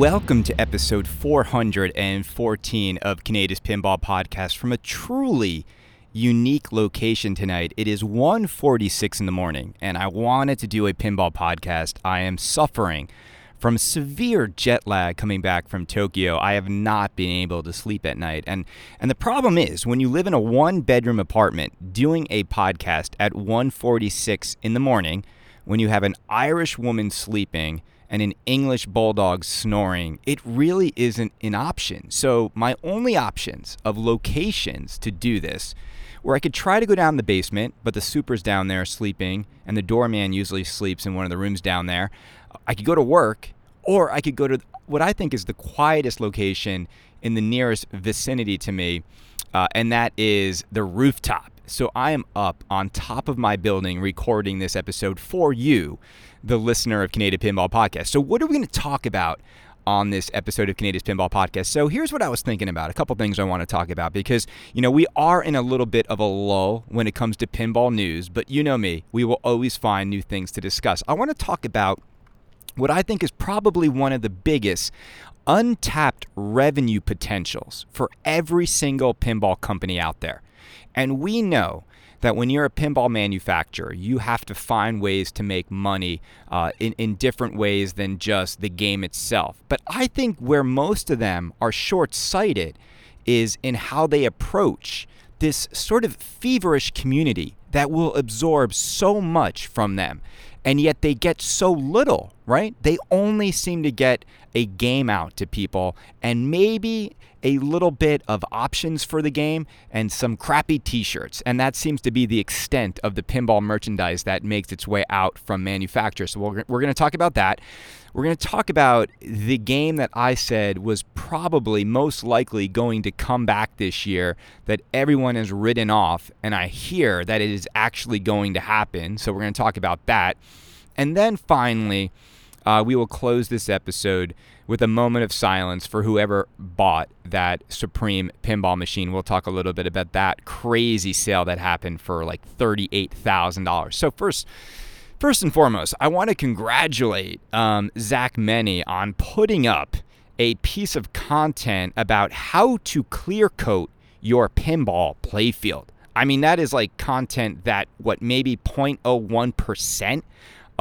Welcome to episode 414 of Kaneda's Pinball Podcast from a truly unique location tonight. It is 1:46 in the morning and I wanted to do a pinball podcast. I am suffering from severe jet lag coming back from Tokyo. I have not been able to sleep at night. And and the problem is when you live in a one bedroom apartment doing a podcast at 1:46 in the morning when you have an Irish woman sleeping and an English bulldog snoring, it really isn't an option. So, my only options of locations to do this where I could try to go down the basement, but the super's down there sleeping, and the doorman usually sleeps in one of the rooms down there. I could go to work, or I could go to what I think is the quietest location in the nearest vicinity to me, uh, and that is the rooftop. So I am up on top of my building recording this episode for you, the listener of Kaneda's Pinball Podcast. So, what are we going to talk about on this episode of Kaneda's Pinball Podcast. So here's what I was thinking about. A couple things I want to talk about because, you know, we are in a little bit of a lull when it comes to pinball news, but you know me, we will always find new things to discuss. I want to talk about what I think is probably one of the biggest untapped revenue potentials for every single pinball company out there. And we know that when you're a pinball manufacturer, you have to find ways to make money uh, in, in different ways than just the game itself. But I think where most of them are short sighted is in how they approach this sort of feverish community that will absorb so much from them. And yet they get so little, right? They only seem to get a game out to people and maybe a little bit of options for the game and some crappy t shirts. And that seems to be the extent of the pinball merchandise that makes its way out from manufacturers. So we're, we're going to talk about that. We're going to talk about the game that I said was probably most likely going to come back this year that everyone has written off. And I hear that it is actually going to happen. So we're going to talk about that. And then finally, uh, we will close this episode with a moment of silence for whoever bought that Supreme pinball machine. We'll talk a little bit about that crazy sale that happened for like $38,000. So, first, first and foremost, I want to congratulate um, Zach Meny on putting up a piece of content about how to clear coat your pinball playfield. I mean, that is like content that, what, maybe 0.01%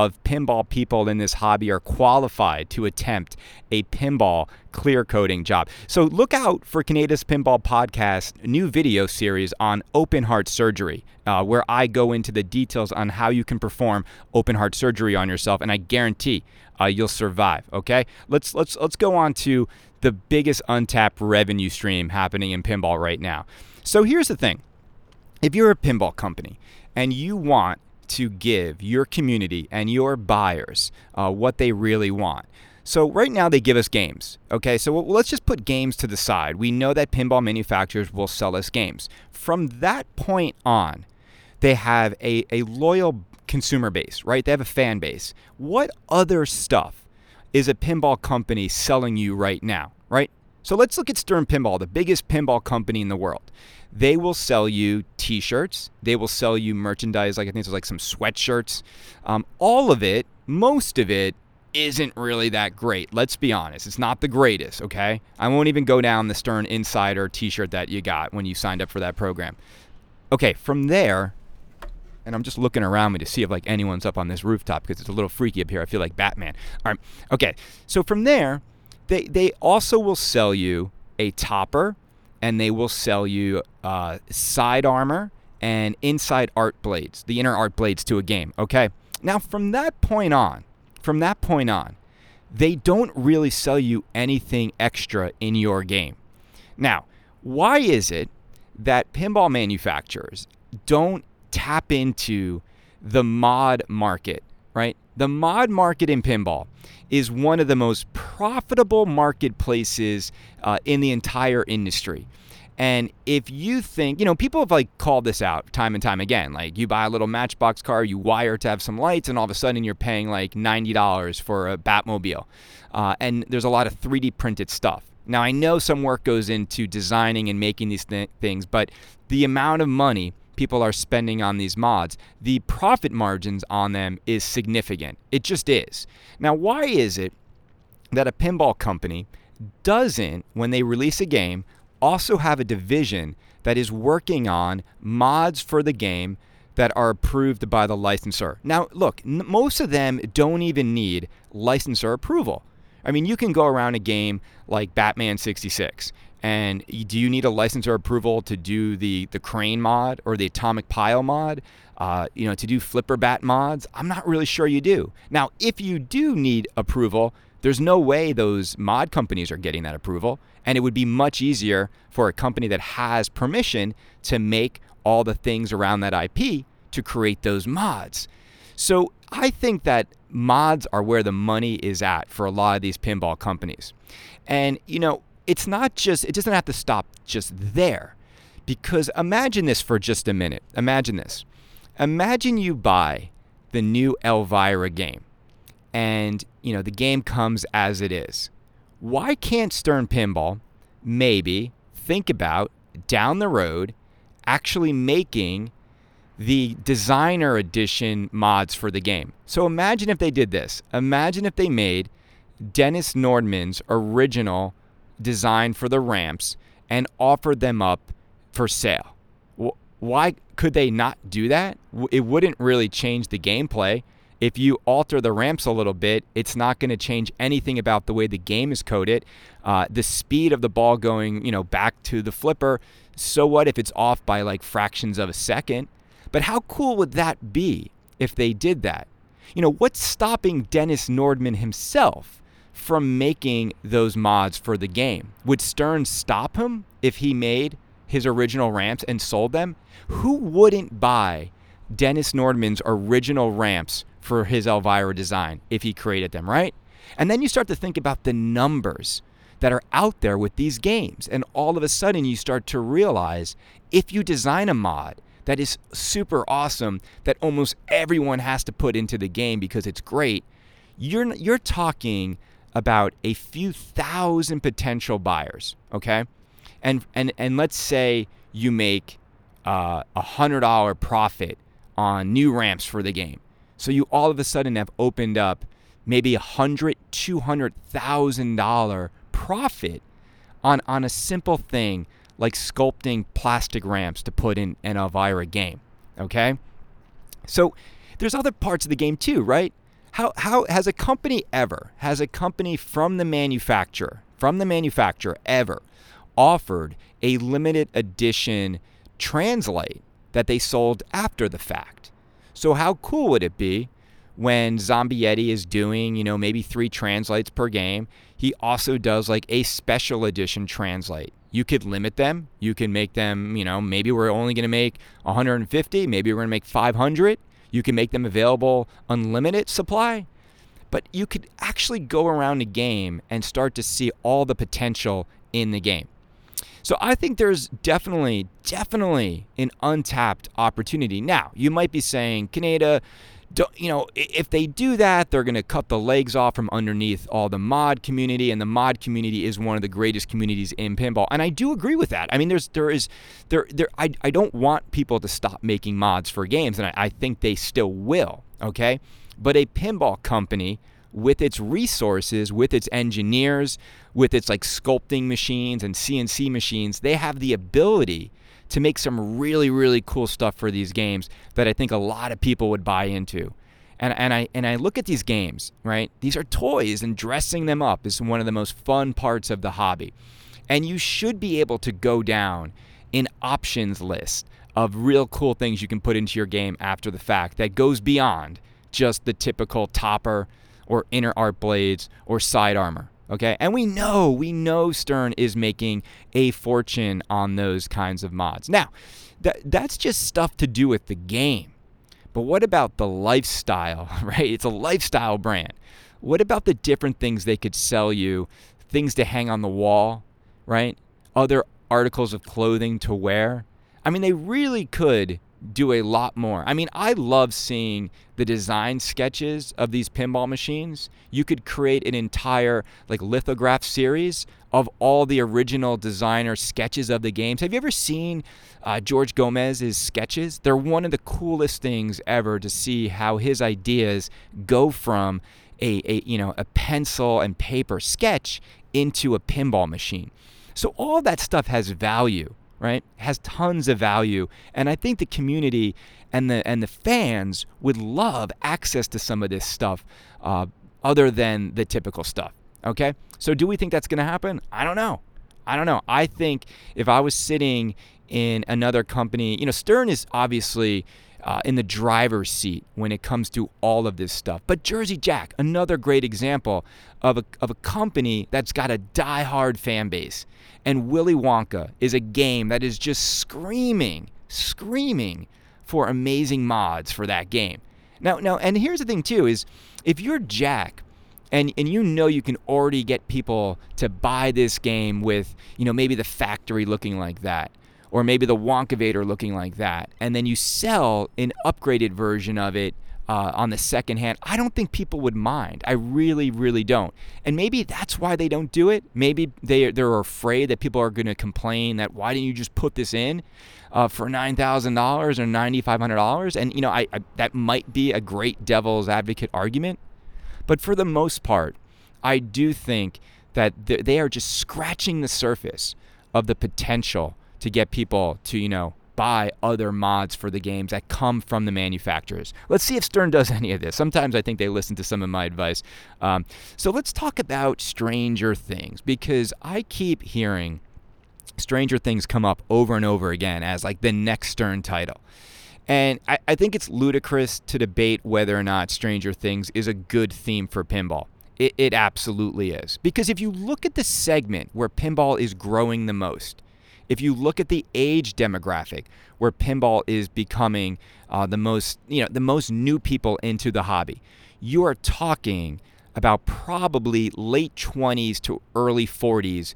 of pinball people in this hobby are qualified to attempt a pinball clear coating job. So look out for Kaneda's Pinball Podcast new video series on open heart surgery, uh, where I go into the details on how you can perform open heart surgery on yourself, and I guarantee uh, you'll survive. Okay, let's let's let's go on to the biggest untapped revenue stream happening in pinball right now. So here's the thing: if you're a pinball company and you want to give your community and your buyers uh, what they really want. So right now they give us games. Okay, so let's just put games to the side. We know that pinball manufacturers will sell us games. From that point on, they have a, a loyal consumer base, right? They have a fan base. What other stuff is a pinball company selling you right now, right? So let's look at Stern Pinball, the biggest pinball company in the world they will sell you t-shirts. They will sell you merchandise. Like i think there's like some sweatshirts. Um, all of it most of it isn't really that great. Let's be honest. It's not the greatest okay? I won't even go down the stern insider t-shirt that you got when you signed up for that program. Okay from there and i'm just looking around me to see if like anyone's up on this rooftop because it's a little freaky up here. I feel like batman. All right okay. So from there they they also will sell you a topper and they will sell you uh, side armor and inside art blades, the inner art blades to a game. Okay. Now, from that point on, from that point on, they don't really sell you anything extra in your game. Now, why is it that pinball manufacturers don't tap into the mod market, right? The mod market in pinball is one of the most profitable marketplaces uh, in the entire industry. And if you think, you know, people have like called this out time and time again. Like you buy a little Matchbox car, you wire to have some lights, and all of a sudden you're paying like $90 for a Batmobile. Uh, and there's a lot of 3D printed stuff. Now, I know some work goes into designing and making these th- things, but the amount of money people are spending on these mods, the profit margins on them is significant. It just is. Now, why is it that a pinball company doesn't, when they release a game, also have a division that is working on mods for the game that are approved by the licensor. Now, look, n- most of them don't even need licensor approval. I mean, you can go around a game like Batman 66 and do you need a licensor approval to do the the crane mod or the atomic pile mod? Uh, you know, to do flipper bat mods? I'm not really sure you do. Now, if you do need approval, there's no way those mod companies are getting that approval, and it would be much easier for a company that has permission to make all the things around that IP to create those mods. So I think that mods are where the money is at for a lot of these pinball companies. And, you know, it's not just, it doesn't have to stop just there. Because imagine this for just a minute. Imagine this. Imagine you buy the new Elvira game and, you know, the game comes as it is. Why can't Stern Pinball maybe think about down the road actually making the designer edition mods for the game. So imagine if they did this. Imagine if they made Dennis Nordman's original design for the ramps and offered them up for sale. Why could they not do that? It wouldn't really change the gameplay. If you alter the ramps a little bit, it's not going to change anything about the way the game is coded. Uh, the speed of the ball going, you know, back to the flipper. So what if it's off by like fractions of a second? But how cool would that be if they did that? You know, what's stopping Dennis Nordman himself from making those mods for the game? Would Stern stop him if he made his original ramps and sold them? Who wouldn't buy Dennis Nordman's original ramps for his Elvira design if he created them, right? And then you start to think about the numbers that are out there with these games. And all of a sudden, you start to realize if you design a mod that is super awesome that almost everyone has to put into the game because it's great, you're you're talking about a few thousand potential buyers, okay? And and and let's say you make uh, a hundred dollar profit on new ramps for the game. So you all of a sudden have opened up maybe a hundred, two hundred thousand dollar profit on on a simple thing like sculpting plastic ramps to put in an Elvira game. Okay? So there's other parts of the game too, right? How, how has a company ever, has a company from the manufacturer, from the manufacturer ever offered a limited edition translite that they sold after the fact? So how cool would it be when Zombie Yeti is doing, you know, maybe three translites per game? He also does like a special edition translite you could limit them. You can make them, you know, maybe we're only going to make 150, maybe we're going to make 500. You can make them available unlimited supply. But you could actually go around a game and start to see all the potential in the game. So I think there's definitely, definitely an untapped opportunity. Now, you might be saying, Kaneda, you know, if they do that, they're going to cut the legs off from underneath all the mod community, and the mod community is one of the greatest communities in pinball. And I do agree with that. I mean, there's there is there there I, I don't want people to stop making mods for games, and I, I think they still will. Okay, but a pinball company with its resources, with its engineers, with its like sculpting machines and CNC machines, they have the ability to make some really, really cool stuff for these games that I think a lot of people would buy into. And, and I and I look at these games, right? These are toys, and dressing them up is one of the most fun parts of the hobby. And you should be able to go down an options list of real cool things you can put into your game after the fact that goes beyond just the typical topper or inner art blades or side armor. Okay. And we know, we know Stern is making a fortune on those kinds of mods. Now, that, that's just stuff to do with the game. But what about the lifestyle, right? It's a lifestyle brand. What about the different things they could sell you, things to hang on the wall, right? Other articles of clothing to wear. I mean, they really could do a lot more. I mean, I love seeing the design sketches of these pinball machines. You could create an entire like lithograph series of all the original designer sketches of the games. Have you ever seen uh, George Gomez's sketches? They're one of the coolest things ever to see how his ideas go from a, a you know a pencil and paper sketch into a pinball machine. So all that stuff has value, right? Has tons of value, and I think the community and the and the fans would love access to some of this stuff, uh, other than the typical stuff. Okay, so do we think that's going to happen? I don't know. I don't know. I think if I was sitting in another company, you know, Stern is obviously uh, in the driver's seat when it comes to all of this stuff. But Jersey Jack, another great example of a, of a company that's got a die-hard fan base. And Willy Wonka is a game that is just screaming, screaming for amazing mods for that game. Now, now, and here's the thing too: is if you're Jack, and and you know you can already get people to buy this game with you know maybe the factory looking like that or maybe the Wonkavator looking like that, and then you sell an upgraded version of it uh, on the second hand, I don't think people would mind. I really, really don't. And maybe that's why they don't do it. Maybe they they're afraid that people are going to complain that why didn't you just put this in uh, for nine thousand dollars or ninety five hundred dollars? And you know, I, I that might be a great devil's advocate argument, but for the most part, I do think that they are just scratching the surface of the potential to get people to, you know, buy other mods for the games that come from the manufacturers. Let's see if Stern does any of this. Sometimes I think they listen to some of my advice. Um, so let's talk about Stranger Things because I keep hearing Stranger Things come up over and over again as like the next Stern title. And I, I think it's ludicrous to debate whether or not Stranger Things is a good theme for pinball. It, it absolutely is. Because if you look at the segment where pinball is growing the most, if you look at the age demographic where pinball is becoming uh, the most, you know, the most new people into the hobby, you are talking about probably late 20s to early 40s.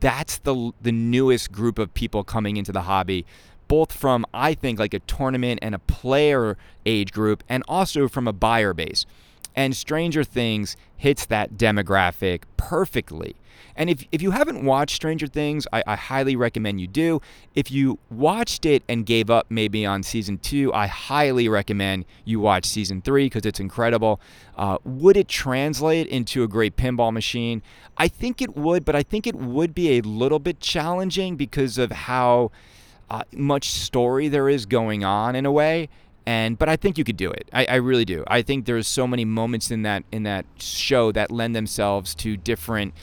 That's the the newest group of people coming into the hobby both from I think like a tournament and a player age group and also from a buyer base. And Stranger Things hits that demographic perfectly. And if, if you haven't watched Stranger Things, I, I, highly recommend you do. If you watched it and gave up maybe on season two, I highly recommend you watch season three because it's incredible. Uh, would it translate into a great pinball machine? I think it would, but I think it would be a little bit challenging because of how uh, much story there is going on in a way and but I think you could do it. I, I, really do. I think there's so many moments in that in that show that lend themselves to different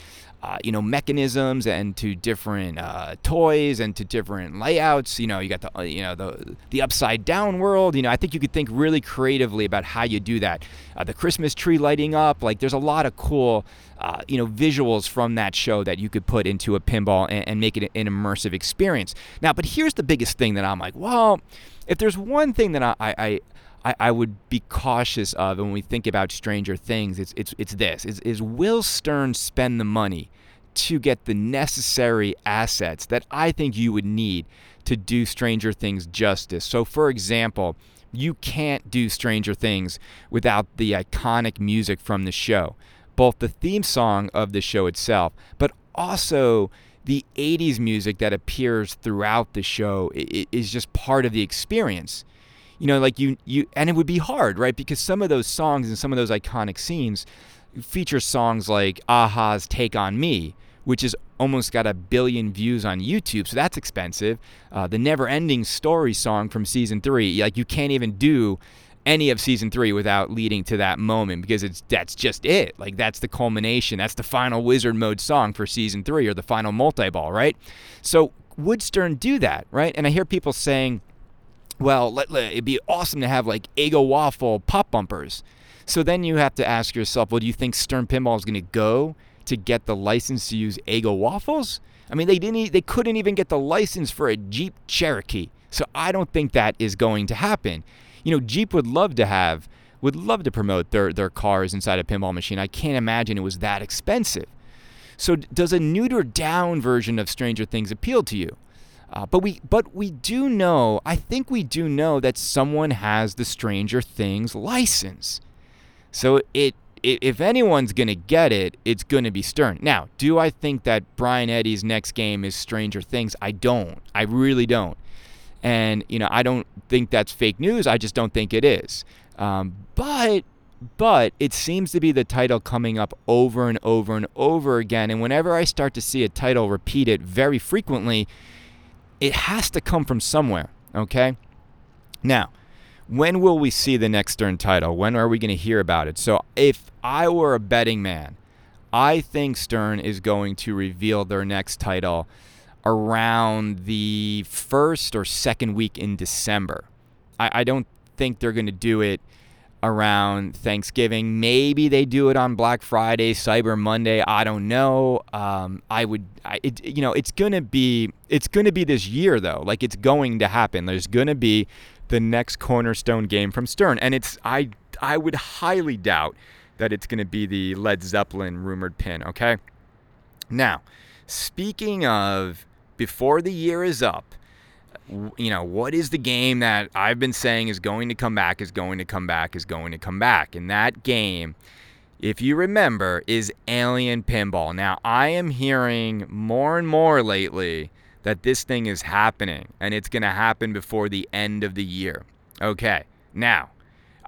uh, you know mechanisms and to different uh, toys and to different layouts. You know, you got the uh, you know the the upside down world. You know, I think you could think really creatively about how you do that. Uh, the Christmas tree lighting up, like there's a lot of cool uh, you know visuals from that show that you could put into a pinball and, and make it an immersive experience. Now, but here's the biggest thing that I'm like, well, if there's one thing that I, I I, I, would be cautious of when we think about Stranger Things. It's it's it's this: is is Will Stern spend the money to get the necessary assets that I think you would need to do Stranger Things justice? So, for example, you can't do Stranger Things without the iconic music from the show, both the theme song of the show itself, but also the 80s music that appears throughout the show is just part of the experience you know, like you you and it would be hard, right? Because some of those songs and some of those iconic scenes feature songs like a-ha's Take on Me, which is almost got a billion views on YouTube, so that's expensive. Uh, the Never Ending Story song from season three, like you can't even do any of season three without leading to that moment because it's that's just it. Like that's the culmination. That's the final wizard mode song for season three or the final multi ball, right? So would Stern do that, right? And I hear people saying, well, let, let, it'd be awesome to have like Eggo Waffle pop bumpers. So then you have to ask yourself, well, do you think Stern Pinball is going to go to get the license to use Eggo Waffles? I mean, they didn't. They couldn't even get the license for a Jeep Cherokee. So I don't think that is going to happen. You know, Jeep would love to have, would love to promote their their cars inside a pinball machine. I can't imagine it was that expensive. So does a neutered down version of Stranger Things appeal to you? Uh, but we but we do know, I think we do know that someone has the Stranger Things license. So it, it if anyone's going to get it, it's going to be Stern. Now, do I think that Brian Eddy's next game is Stranger Things? I don't. I really don't. And you know, I don't think that's fake news. I just don't think it is. Um, but but it seems to be the title coming up over and over and over again. And whenever I start to see a title repeated very frequently, it has to come from somewhere, okay? Now, when will we see the next Stern title? When are we going to hear about it? So, if I were a betting man, I think Stern is going to reveal their next title around the first or second week in December. I, I don't think they're going to do it around Thanksgiving. Maybe they do it on Black Friday, Cyber Monday. I don't know. Um, I would, I, it, you know, it's gonna be, it's gonna be this year though. Like it's going to happen. There's gonna be the next cornerstone game from Stern, and it's, I, I would highly doubt that it's gonna be the Led Zeppelin rumored pin. Okay. Now, speaking of before the year is up, you know, what is the game that I've been saying is going to come back, is going to come back, is going to come back? And that game, if you remember, is Alien Pinball. Now, I am hearing more and more lately that this thing is happening and it's going to happen before the end of the year. Okay, now,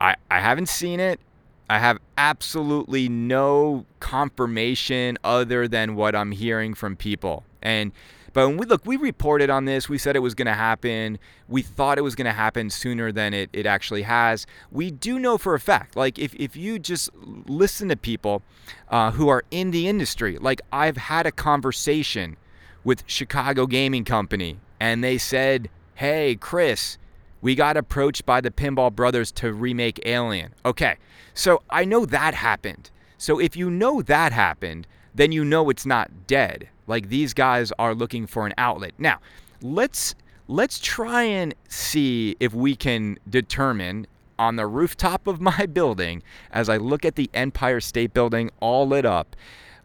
I, I haven't seen it. I have absolutely no confirmation other than what I'm hearing from people. And but when we look, we reported on this. We said it was going to happen. We thought it was going to happen sooner than it, it actually has. We do know for a fact, like if, if you just listen to people uh, who are in the industry, like I've had a conversation with Chicago Gaming Company, and they said, "Hey, Chris." We got approached by the Pinball Brothers to remake Alien. Okay, so I know that happened. So if you know that happened, then you know it's not dead. Like these guys are looking for an outlet. Now, let's let's try and see if we can determine on the rooftop of my building as I look at the Empire State Building all lit up.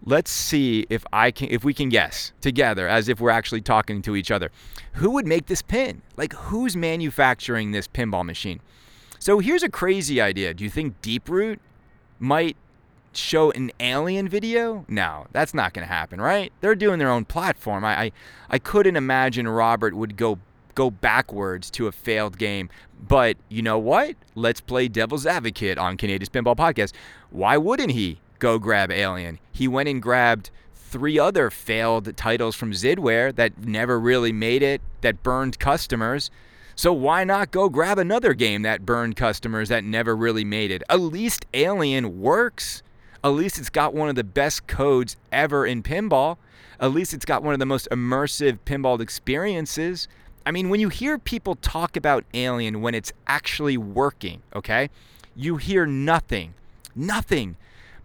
Let's see if I can if we can guess together as if we're actually talking to each other. Who would make this pin? Like who's manufacturing this pinball machine? So here's a crazy idea. Do you think Deeproot might show an alien video? No, that's not going to happen, right? They're doing their own platform. I, I, I couldn't imagine Robert would go go backwards to a failed game. But you know what? Let's play devil's advocate on Kaneda's Pinball Podcast. Why wouldn't he go grab Alien? He went and grabbed three other failed titles from Zidware that never really made it, that burned customers. So why not go grab another game that burned customers that never really made it? At least Alien works. At least it's got one of the best codes ever in pinball. At least it's got one of the most immersive pinball experiences. I mean, when you hear people talk about Alien when it's actually working, okay, you hear nothing, nothing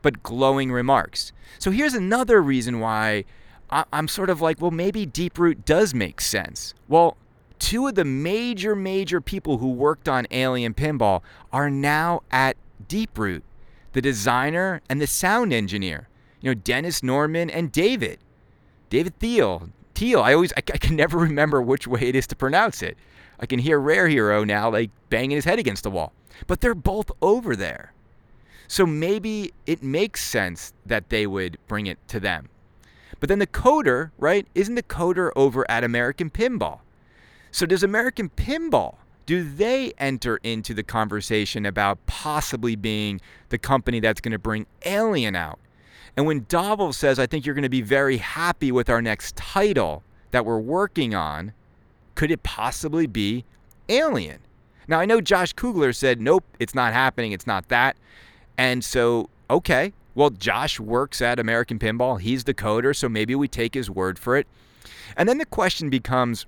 but glowing remarks. So here's another reason why I'm sort of like, well, maybe Deeproot does make sense. Well, two of the major, major people who worked on Alien Pinball are now at Deeproot the designer, and the sound engineer. You know, Dennis Nordman and David. David Thiel. Thiel. I always, I, I can never remember which way it is to pronounce it. I can hear Rare Hero now, like banging his head against the wall. But they're both over there. So maybe it makes sense that they would bring it to them. But then the coder, right? Isn't the coder over at American Pinball? So does American Pinball do they enter into the conversation about possibly being the company that's going to bring Alien out? And when Dovell says, I think you're going to be very happy with our next title that we're working on, could it possibly be Alien? Now, I know Josh Kugler said, nope, it's not happening, it's not that. And so, okay, well, Josh works at American Pinball, he's the coder, so maybe we take his word for it. And then the question becomes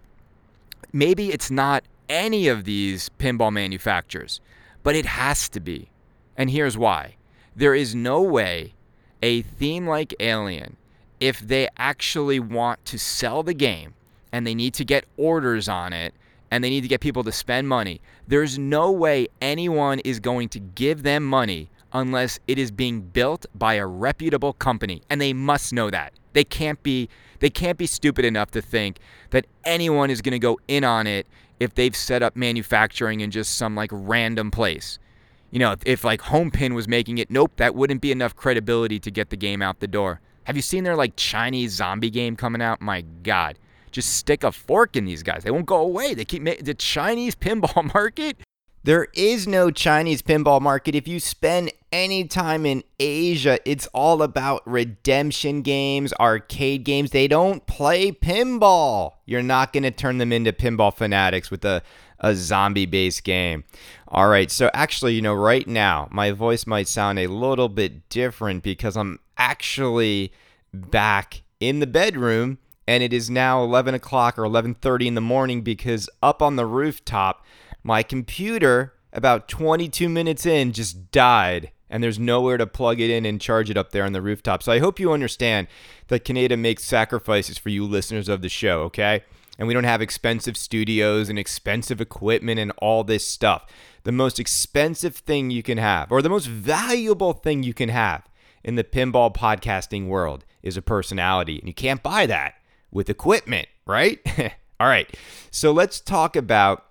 maybe it's not any of these pinball manufacturers, but it has to be. And here's why there is no way a theme like Alien, if they actually want to sell the game and they need to get orders on it and they need to get people to spend money, there's no way anyone is going to give them money unless it is being built by a reputable company and they must know that. They can't be they can't be stupid enough to think that anyone is going to go in on it if they've set up manufacturing in just some like random place. You know, if, if like Homepin was making it, nope, that wouldn't be enough credibility to get the game out the door. Have you seen their like Chinese zombie game coming out? My God. Just stick a fork in these guys. They won't go away. They keep making the Chinese pinball market There is no Chinese pinball market. If you spend any time in Asia, it's all about redemption games, arcade games. They don't play pinball. You're not going to turn them into pinball fanatics with a, a zombie based game. All right, so actually, you know, right now, my voice might sound a little bit different because I'm actually back in the bedroom and it is now 11 o'clock or 11.30 in the morning because up on the rooftop my computer about 22 minutes in just died and there's nowhere to plug it in and charge it up there on the rooftop so i hope you understand that Kaneda makes sacrifices for you listeners of the show okay and we don't have expensive studios and expensive equipment and all this stuff the most expensive thing you can have or the most valuable thing you can have in the pinball podcasting world is a personality and you can't buy that with equipment, right? All right. So let's talk about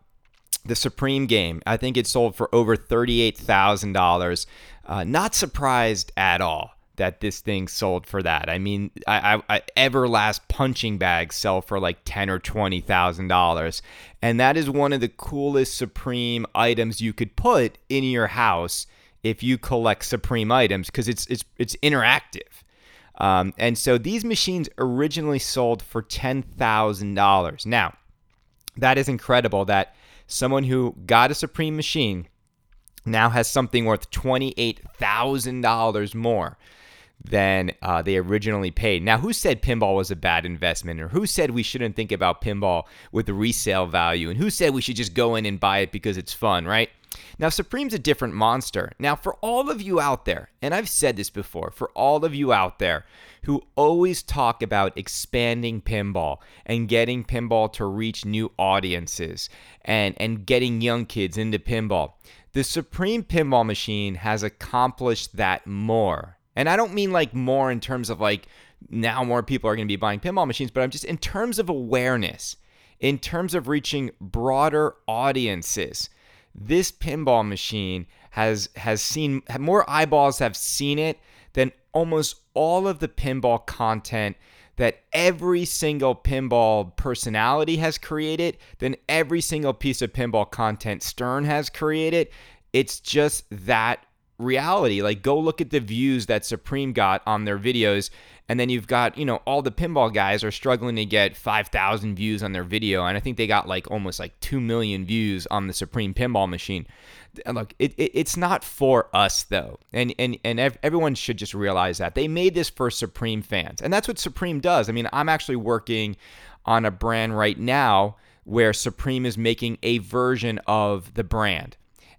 the Supreme game. I think it sold for over $38,000. Uh, not surprised at all that this thing sold for that. I mean, I, I, I Everlast punching bags sell for like ten or twenty thousand dollars, and that is one of the coolest Supreme items you could put in your house if you collect Supreme items because it's it's it's interactive. Um, and so these machines originally sold for $10,000. Now, that is incredible that someone who got a Supreme machine now has something worth $28,000 more than uh, they originally paid. Now, who said pinball was a bad investment, or who said we shouldn't think about pinball with resale value, and who said we should just go in and buy it because it's fun, right? Now, Supreme's a different monster. Now, for all of you out there, and I've said this before, for all of you out there who always talk about expanding pinball and getting pinball to reach new audiences and, and getting young kids into pinball, the Supreme Pinball Machine has accomplished that more. And I don't mean like more in terms of like now more people are going to be buying pinball machines, but I'm just in terms of awareness, in terms of reaching broader audiences this pinball machine has has seen more eyeballs have seen it than almost all of the pinball content that every single pinball personality has created, than every single piece of pinball content Stern has created. It's just that reality. Like, go look at the views that Supreme got on their videos and then you've got, you know, all the pinball guys are struggling to get 5,000 views on their video. And I think they got like almost like 2 million views on the Supreme Pinball Machine. And uh, look, it, it, it's not for us though. And, and, and everyone should just realize that. They made this for Supreme fans. And that's what Supreme does. I mean, I'm actually working on a brand right now where Supreme is making a version of the brand.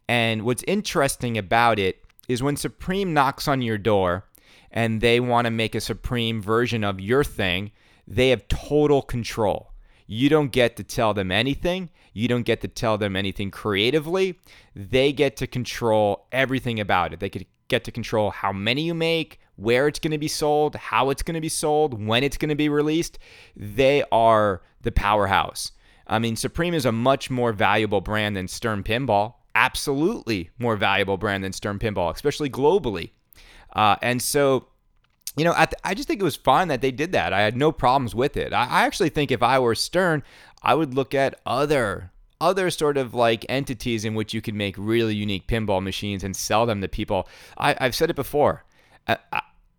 And what's interesting about it is when Supreme knocks on your door, and they want to make a supreme version of your thing, they have total control. You don't get to tell them anything. You don't get to tell them anything creatively. They get to control everything about it. They could get to control how many you make, where it's going to be sold, how it's going to be sold, when it's going to be released. They are the powerhouse. I mean, Supreme is a much more valuable brand than Stern Pinball. Absolutely more valuable brand than Stern Pinball, especially globally. Uh, and so, you know, I, th- I, just think it was fine that they did that. I had no problems with it. I, I actually think if I were Stern, I would look at other other sort of like entities in which you could make really unique pinball machines and sell them to people. I, have said it before. I,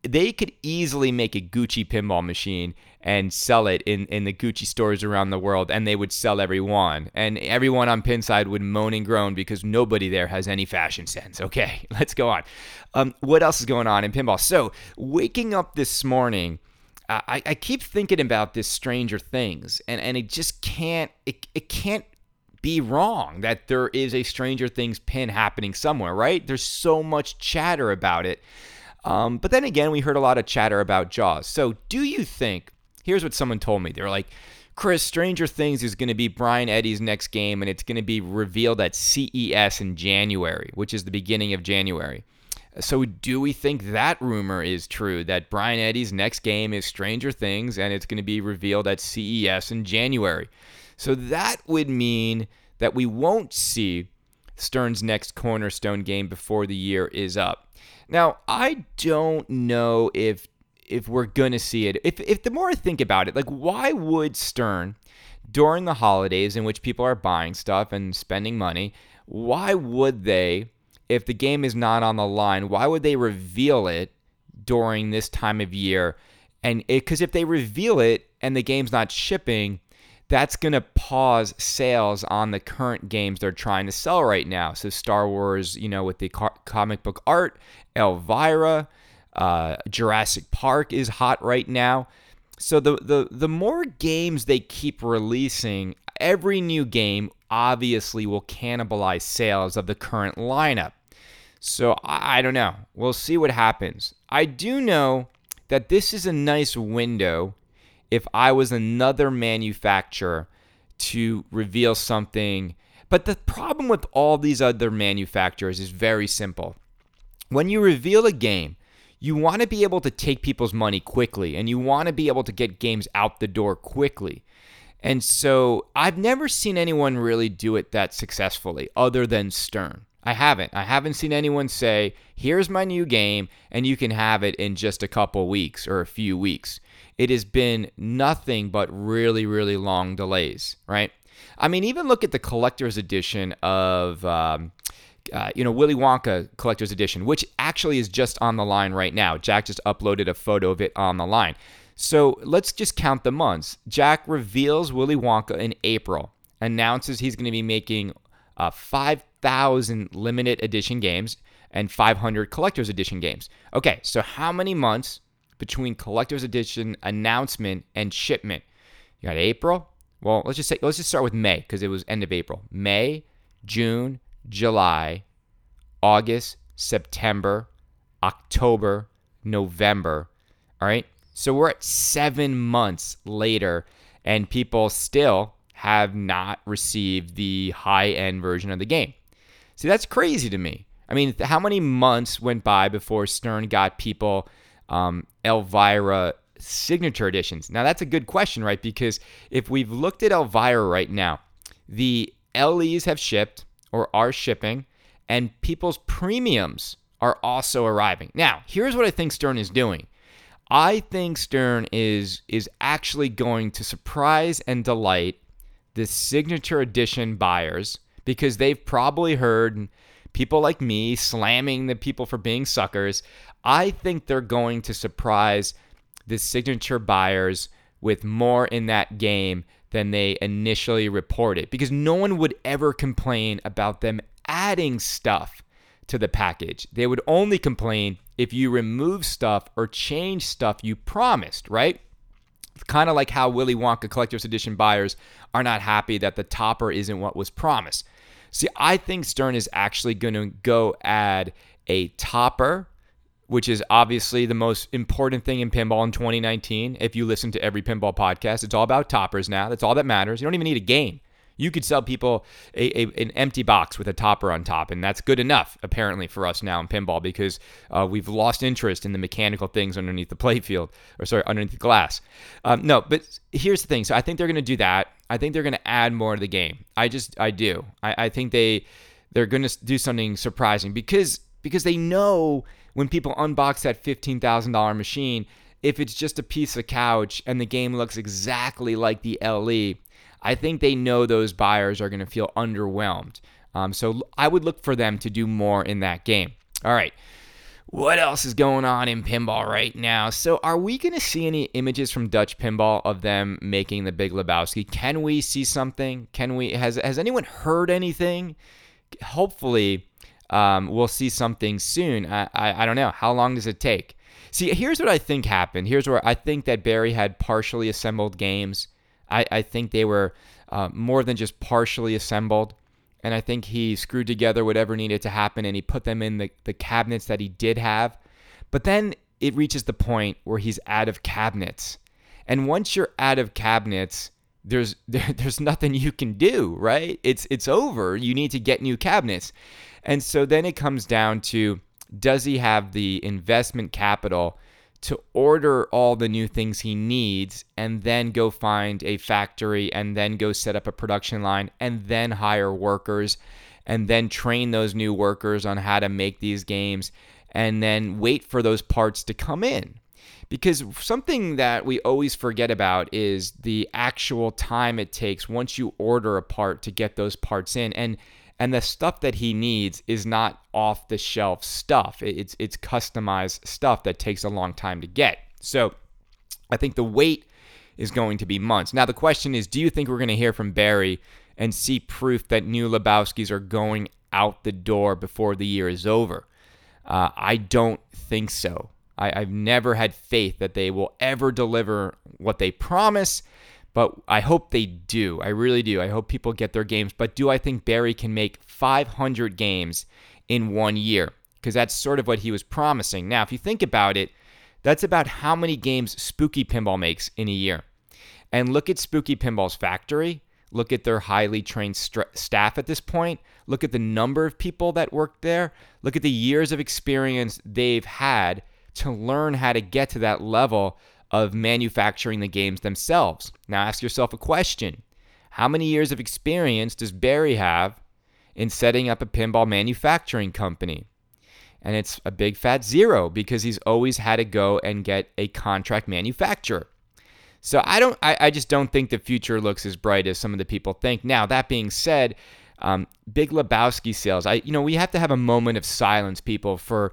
they could easily make a Gucci pinball machine and sell it in, in the Gucci stores around the world, and they would sell every one. And everyone on Pinside would moan and groan because nobody there has any fashion sense. Okay, let's go on. Um, what else is going on in pinball? So, waking up this morning, I, I keep thinking about this Stranger Things, and, and it just can't, it, it can't be wrong that there is a Stranger Things pin happening somewhere, right? There's so much chatter about it. Um, but then again, we heard a lot of chatter about Jaws. So, do you think? Here's what someone told me. They're like, Chris, Stranger Things is going to be Brian Eddy's next game, and it's going to be revealed at CES in January, which is the beginning of January. So, do we think that rumor is true that Brian Eddy's next game is Stranger Things and it's going to be revealed at CES in January? So, that would mean that we won't see Stern's next cornerstone game before the year is up. Now, I don't know if if we're gonna see it. If if the more I think about it, like why would Stern during the holidays in which people are buying stuff and spending money, why would they, if the game is not on the line, why would they reveal it during this time of year? And because if they reveal it and the game's not shipping, that's going to pause sales on the current games they're trying to sell right now. So Star Wars, you know, with the comic book art, Elvira, uh, Jurassic Park is hot right now. So the, the the more games they keep releasing, every new game obviously will cannibalize sales of the current lineup. So I, I don't know. We'll see what happens. I do know that this is a nice window if I was another manufacturer to reveal something. But the problem with all these other manufacturers is very simple. When you reveal a game, you want to be able to take people's money quickly and you want to be able to get games out the door quickly. And so I've never seen anyone really do it that successfully other than Stern. I haven't. I haven't seen anyone say, here's my new game, and you can have it in just a couple weeks or a few weeks. It has been nothing but really, really long delays, right? I mean, even look at the collector's edition of um, uh, you know, Willy Wonka Collector's Edition, which actually is just on the line right now. Jack just uploaded a photo of it on the line. So let's just count the months. Jack reveals Willy Wonka in April, announces he's going to be making uh, 5,000 limited edition games and 500 collector's edition games. Okay, so how many months between collector's edition announcement and shipment? You got April. Well, let's just say let's just start with May because it was end of April. May, June, July, August, September, October, November. All right. So we're at seven months later, and people still have not received the high end version of the game. See, that's crazy to me. I mean, how many months went by before Stern got people um, Elvira signature editions? Now, that's a good question, right? Because if we've looked at Elvira right now, the LEs have shipped, or are shipping, and people's premiums are also arriving. Now, here's what I think Stern is doing. I think Stern is is actually going to surprise and delight the signature edition buyers because they've probably heard people like me slamming the people for being suckers. I think they're going to surprise the signature buyers with more in that game than they initially reported because no one would ever complain about them adding stuff to the package. They would only complain if you remove stuff or change stuff you promised, right? It's kind of like how Willy Wonka Collector's Edition buyers are not happy that the topper isn't what was promised. See, I think Stern is actually going to go add a topper which is obviously the most important thing in pinball in 2019. If you listen to every pinball podcast, it's all about toppers now. That's all that matters. You don't even need a game. You could sell people a, a, an empty box with a topper on top, and that's good enough, apparently, for us now in pinball because uh, we've lost interest in the mechanical things underneath the playfield, or sorry, underneath the glass. Um, no, but here's the thing. So I think they're going to do that. I think they're going to add more to the game. I just, I do. I, I think they, they're going to do something surprising because because they know when people unbox that $15,000 machine, if it's just a piece of couch and the game looks exactly like the LE, I think they know those buyers are going to feel underwhelmed. Um, so I would look for them to do more in that game. All right. What else is going on in pinball right now? So, are we going to see any images from Dutch Pinball of them making the Big Lebowski? Can we see something? Can we? Has Has anyone heard anything? Hopefully, um, we'll see something soon. I, I, I don't know. How long does it take? See, here's what I think happened. Here's where I think that Barry had partially assembled games. I, I think they were uh, more than just partially assembled. And I think he screwed together whatever needed to happen and he put them in the, the cabinets that he did have. But then it reaches the point where he's out of cabinets. And once you're out of cabinets, there's there, there's nothing you can do, right? It's it's over. You need to get new cabinets. And so then it comes down to does he have the investment capital to order all the new things he needs and then go find a factory and then go set up a production line and then hire workers and then train those new workers on how to make these games and then wait for those parts to come in? Because something that we always forget about is the actual time it takes once you order a part to get those parts in. And And the stuff that he needs is not off the shelf stuff. It's it's customized stuff that takes a long time to get. So I think the wait is going to be months. Now the question is, do you think we're going to hear from Barry and see proof that new Lebowskis are going out the door before the year is over? Uh, I don't think so. I, I've never had faith that they will ever deliver what they promise, but I hope they do. I really do. I hope people get their games. But do I think Barry can make 500 games in one year? Because that's sort of what he was promising. Now, if you think about it, that's about how many games Spooky Pinball makes in a year. And look at Spooky Pinball's factory. Look at their highly trained st- staff at this point. Look at the number of people that work there. Look at the years of experience they've had to learn how to get to that level of manufacturing the games themselves. Now ask yourself a question How many years of experience does Barry have in setting up a pinball manufacturing company? And it's a big fat zero because he's always had to go and get a contract manufacturer. So I don't, I, I just don't think the future looks as bright as some of the people think. Now that being said, um, Big Lebowski sales. I, you know, we have to have a moment of silence, people, for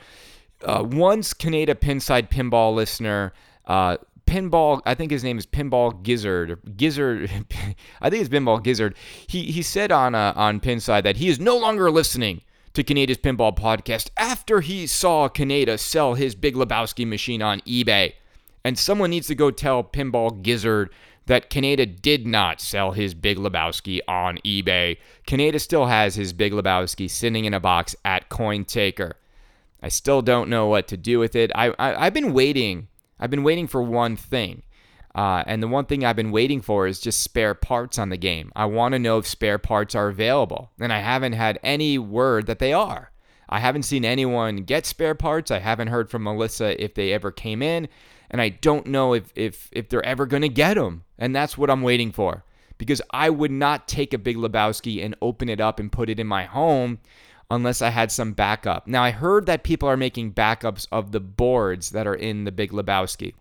uh, once Kaneda Pinside Pinball listener, uh, Pinball, I think his name is Pinball Gizzard. Gizzard, I think it's Pinball Gizzard. He he said on uh, on Pinside that he is no longer listening to Kaneda's Pinball podcast after he saw Kaneda sell his Big Lebowski machine on eBay. And someone needs to go tell Pinball Gizzard that Kaneda did not sell his Big Lebowski on eBay. Kaneda still has his Big Lebowski sitting in a box at CoinTaker. I still don't know what to do with it. I, I have been waiting. I've been waiting for one thing. Uh, and the one thing I've been waiting for is just spare parts on the game. I want to know if spare parts are available. And I haven't had any word that they are. I haven't seen anyone get spare parts. I haven't heard from Melissa if they ever came in. And I don't know if, if, if they're ever going to get them. And that's what I'm waiting for. Because I would not take a Big Lebowski and open it up and put it in my home unless I had some backup. Now, I heard that people are making backups of the boards that are in the Big Lebowski.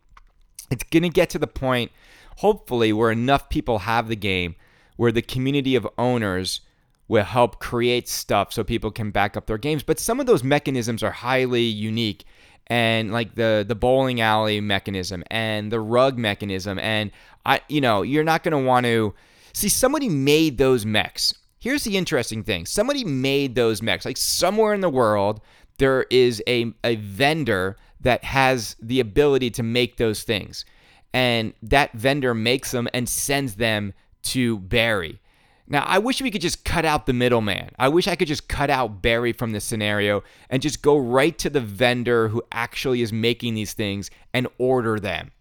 It's going to get to the point, hopefully, where enough people have the game where the community of owners will help create stuff so people can back up their games. But some of those mechanisms are highly unique and like the the bowling alley mechanism and the rug mechanism and I you know, you're not going to want to see somebody made those mechs Here's the interesting thing somebody made those mechs. Like somewhere in the world, there is a, a vendor that has the ability to make those things. And that vendor makes them and sends them to Barry. Now, I wish we could just cut out the middleman. I wish I could just cut out Barry from this scenario and just go right to the vendor who actually is making these things and order them.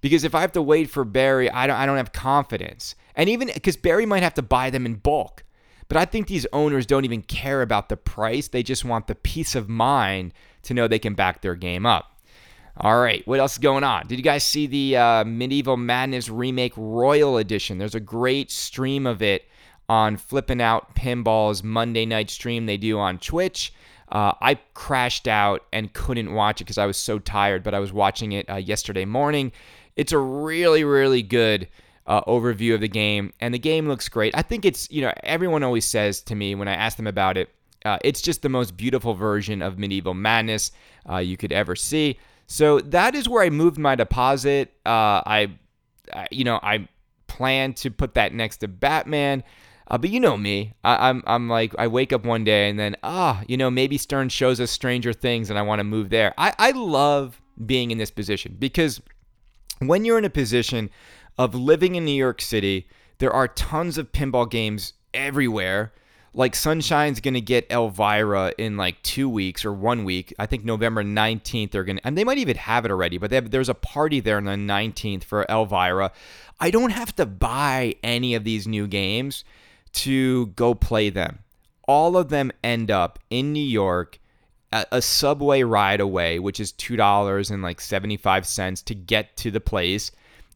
Because if I have to wait for Barry, I don't I don't have confidence. And even because Barry might have to buy them in bulk. But I think these owners don't even care about the price. They just want the peace of mind to know they can back their game up. All right, what else is going on? Did you guys see the uh, Medieval Madness Remake Royal Edition? There's a great stream of it on Flipping Out Pinball's Monday night stream they do on Twitch. Uh, I crashed out and couldn't watch it because I was so tired, but I was watching it uh, yesterday morning. It's a really, really good uh, overview of the game, and the game looks great. I think it's, you know, everyone always says to me when I ask them about it, uh, it's just the most beautiful version of Medieval Madness uh, you could ever see. So that is where I moved my deposit. Uh, I, I, you know, I plan to put that next to Batman. Uh, but you know me, I, am I'm, I'm like I wake up one day and then ah, you know maybe Stern shows us Stranger Things and I want to move there. I, I love being in this position because when you're in a position of living in New York City. There are tons of pinball games everywhere. Like Sunshine's going to get Elvira in like two weeks or one week. I think November 19th they're going to, and they might even have it already, but have, there's a party there on the 19th for Elvira. I don't have to buy any of these new games to go play them. All of them end up in New York a subway ride away, which is two dollars and like seventy five cents to get to the place.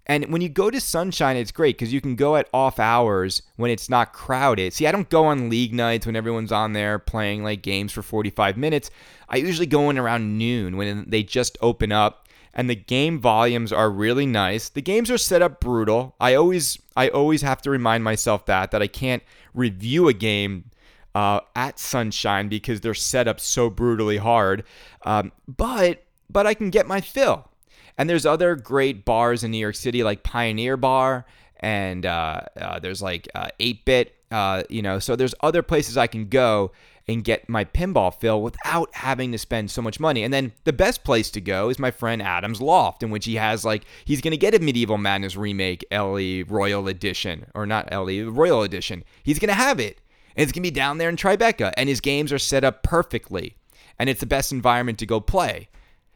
And when you go to Sunshine, it's great because you can go at off hours when it's not crowded. See, I don't go on league nights when everyone's on there playing like games for 45 minutes. I usually go in around noon when they just open up and the game volumes are really nice. The games are set up brutal. I always I always have to remind myself that that I can't review a game uh, at Sunshine because they're set up so brutally hard. Um, but but I can get my fill. And there's other great bars in New York City like Pioneer Bar and uh, uh, there's like 8-bit, uh, uh, you know. So there's other places I can go and get my pinball fill without having to spend so much money. And then the best place to go is my friend Adam's Loft, in which he has like he's gonna get a Medieval Madness remake LE Royal Edition or not LE Royal Edition. He's gonna have it, and it's gonna be down there in Tribeca, and his games are set up perfectly, and it's the best environment to go play.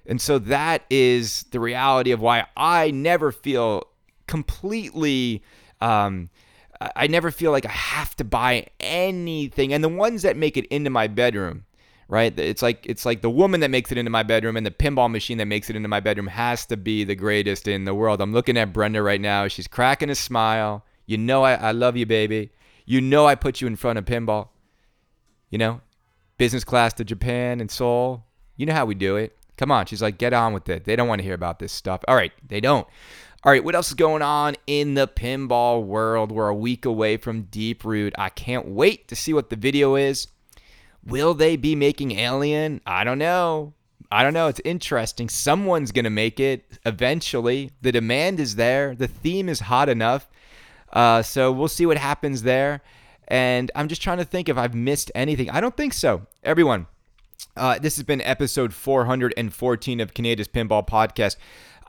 And so that is the reality of why I never feel completely. Um, I never feel like I have to buy anything. And the ones that make it into my bedroom, right? It's like it's like the woman that makes it into my bedroom and the pinball machine that makes it into my bedroom has to be the greatest in the world. I'm looking at Brenda right now. She's cracking a smile. You know I, I love you, baby. You know I put you in front of pinball. You know, business class to Japan and Seoul. You know how we do it. Come on. She's like, get on with it. They don't want to hear about this stuff. All right, they don't. All right, what else is going on in the pinball world? We're a week away from Deeproot. I can't wait to see what the video is. Will they be making Alien? I don't know. I don't know. It's interesting. Someone's going to make it eventually. The demand is there, the theme is hot enough. Uh, so we'll see what happens there. And I'm just trying to think if I've missed anything. I don't think so. Everyone, uh, this has been episode 414 of Kaneda's Pinball Podcast.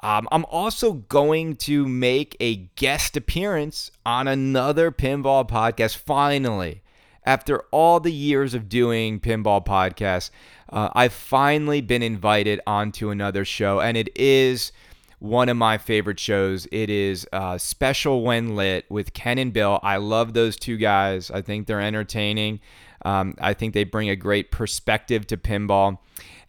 Um, I'm also going to make a guest appearance on another pinball podcast finally. After all the years of doing pinball podcasts, uh, I've finally been invited onto another show, and it is one of my favorite shows. It is uh, Special When Lit with Ken and Bill. I love those two guys. I think they're entertaining. Um, I think they bring a great perspective to pinball.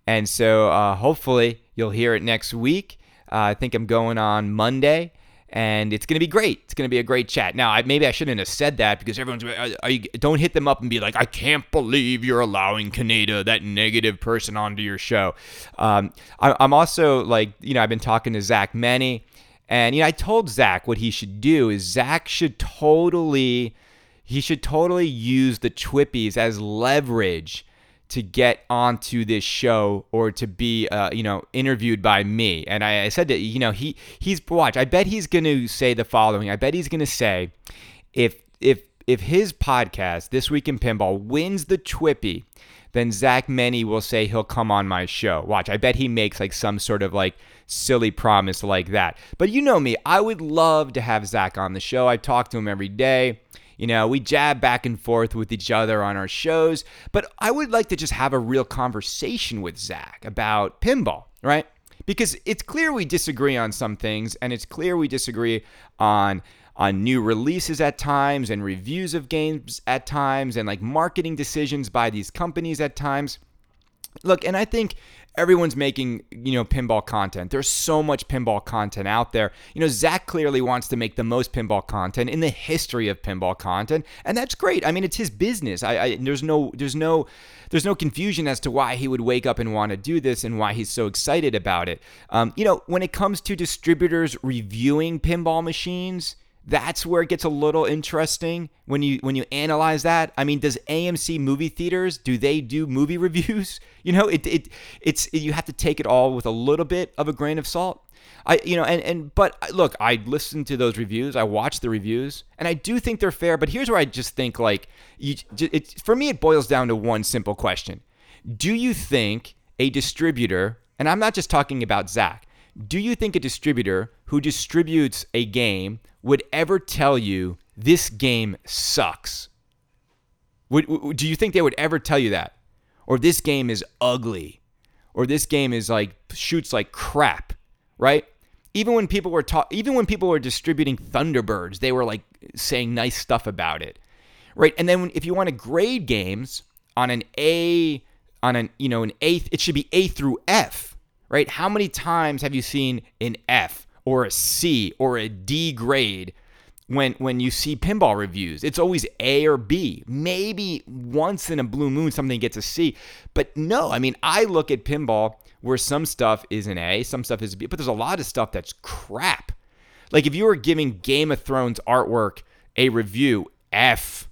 And so uh, hopefully you'll hear it next week. Uh, I think I'm going on Monday, and it's going to be great. It's going to be a great chat. Now, I, maybe I shouldn't have said that because everyone's. Are, are you, don't hit them up and be like, "I can't believe you're allowing Kaneda, that negative person, onto your show." Um, I, I'm also like, you know, I've been talking to Zach Meny. and you know, I told Zach what he should do is Zach should totally, he should totally use the Twippies as leverage to get onto this show or to be uh, you know interviewed by me. And I, I, said that you know he he's watch i bet he's going to say the following. I bet he's going to say if if if his podcast this week in pinball wins the twippy then zach Meny will say he'll come on my show. Watch i bet he makes like some sort of like silly promise like that. But you know me i would love to have zach on the show. I talk to him every day you know, we jab back and forth with each other on our shows, but I would like to just have a real conversation with Zach about pinball, right? Because it's clear we disagree on some things, and it's clear we disagree on on new releases at times and reviews of games at times and like marketing decisions by these companies at times. Look, and I think everyone's making you know pinball content. There's so much pinball content out there. You know zach clearly wants to make the most pinball content in the history of pinball content and that's great. I mean it's his business. I, I there's no there's no there's no confusion as to why he would wake up and want to do this and why he's so excited about it. Um, you know when it comes to distributors reviewing pinball machines that's where it gets a little interesting when you when you analyze that. I mean, does AMC movie theaters do they do movie reviews? You know, it it it's you have to take it all with a little bit of a grain of salt. I you know, and and but look, I listened to those reviews, I watched the reviews, and I do think they're fair. But here's where I just think like you, it for me, it boils down to one simple question: Do you think a distributor, and I'm not just talking about Zach, do you think a distributor who distributes a game would ever tell you this game sucks? Would, do you think they would ever tell you that? Or this game is ugly? Or this game is like shoots like crap, right? Even when people were ta- even when people were distributing Thunderbirds, they were like saying nice stuff about it. Right? And then if you want to grade games on an A on an, you know, an A, it should be A through F, right? How many times have you seen an F? Or a C or a D grade when when you see pinball reviews. It's always A or B. Maybe once in a blue moon something gets a C, but no. I mean, I look at pinball where some stuff is an A, some stuff is a B, but there's a lot of stuff that's crap. Like if you were giving Game of Thrones artwork a review F,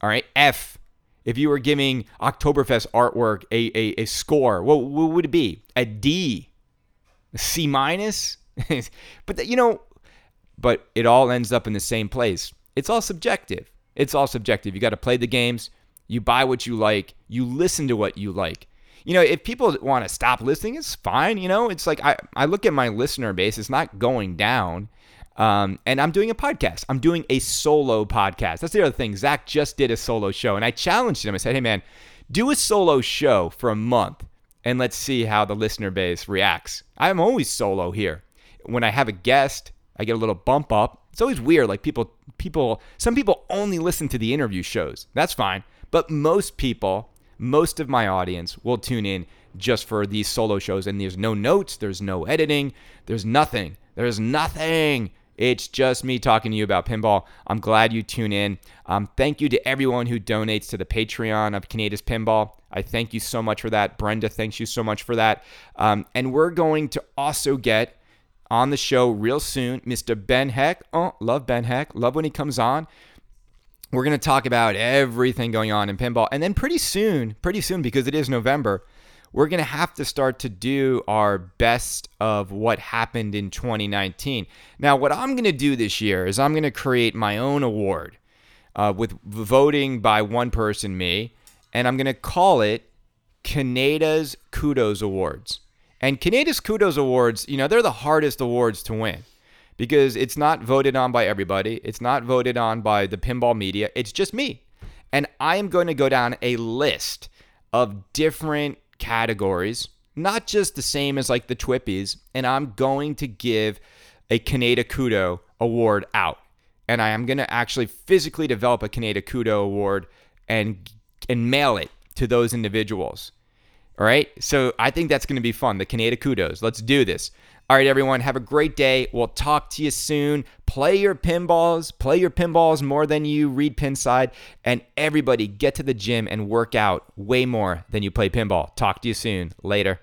all right, F. if you were giving Oktoberfest artwork a, a, a score, what, what would it be? A D? A C minus? but, you know, but it all ends up in the same place. It's all subjective. It's all subjective. You got to play the games. You buy what you like. You listen to what you like. You know, if people want to stop listening, it's fine. You know, it's like I, I look at my listener base, it's not going down. Um, and I'm doing a podcast. I'm doing a solo podcast. That's the other thing. Zach just did a solo show, and I challenged him. I said, hey, man, do a solo show for a month, and let's see how the listener base reacts. I'm always solo here. When I have a guest, I get a little bump up. It's always weird. Like people, people, some people only listen to the interview shows. That's fine. But most people, most of my audience will tune in just for these solo shows. And there's no notes, there's no editing, there's nothing. There's nothing. It's just me talking to you about pinball. I'm glad you tune in. Um, thank you to everyone who donates to the Patreon of Kaneda's Pinball. I thank you so much for that. Brenda, thanks you so much for that. Um, and we're going to also get on the show real soon. Mr. Ben Heck. Oh, love Ben Heck. Love when he comes on. We're going to talk about everything going on in pinball. And then pretty soon, pretty soon, because it is November, we're going to have to start to do our best of what happened in 2019. Now, what I'm going to do this year is I'm going to create my own award uh, with voting by one person, me, and I'm going to call it Kaneda's Kudos Awards. And Kaneda's Kudos Awards, you know, they're the hardest awards to win because it's not voted on by everybody. It's not voted on by the pinball media. It's just me. And I am going to go down a list of different categories, not just the same as like the Twippies, and I'm going to give a Kaneda Kudo award out. And I am going to actually physically develop a Kaneda Kudo award and and mail it to those individuals. All right. So I think that's going to be fun. The Kaneda Kudos. Let's do this. All right, everyone. Have a great day. We'll talk to you soon. Play your pinballs. Play your pinballs more than you read Pinside. And everybody get to the gym and work out way more than you play pinball. Talk to you soon. Later.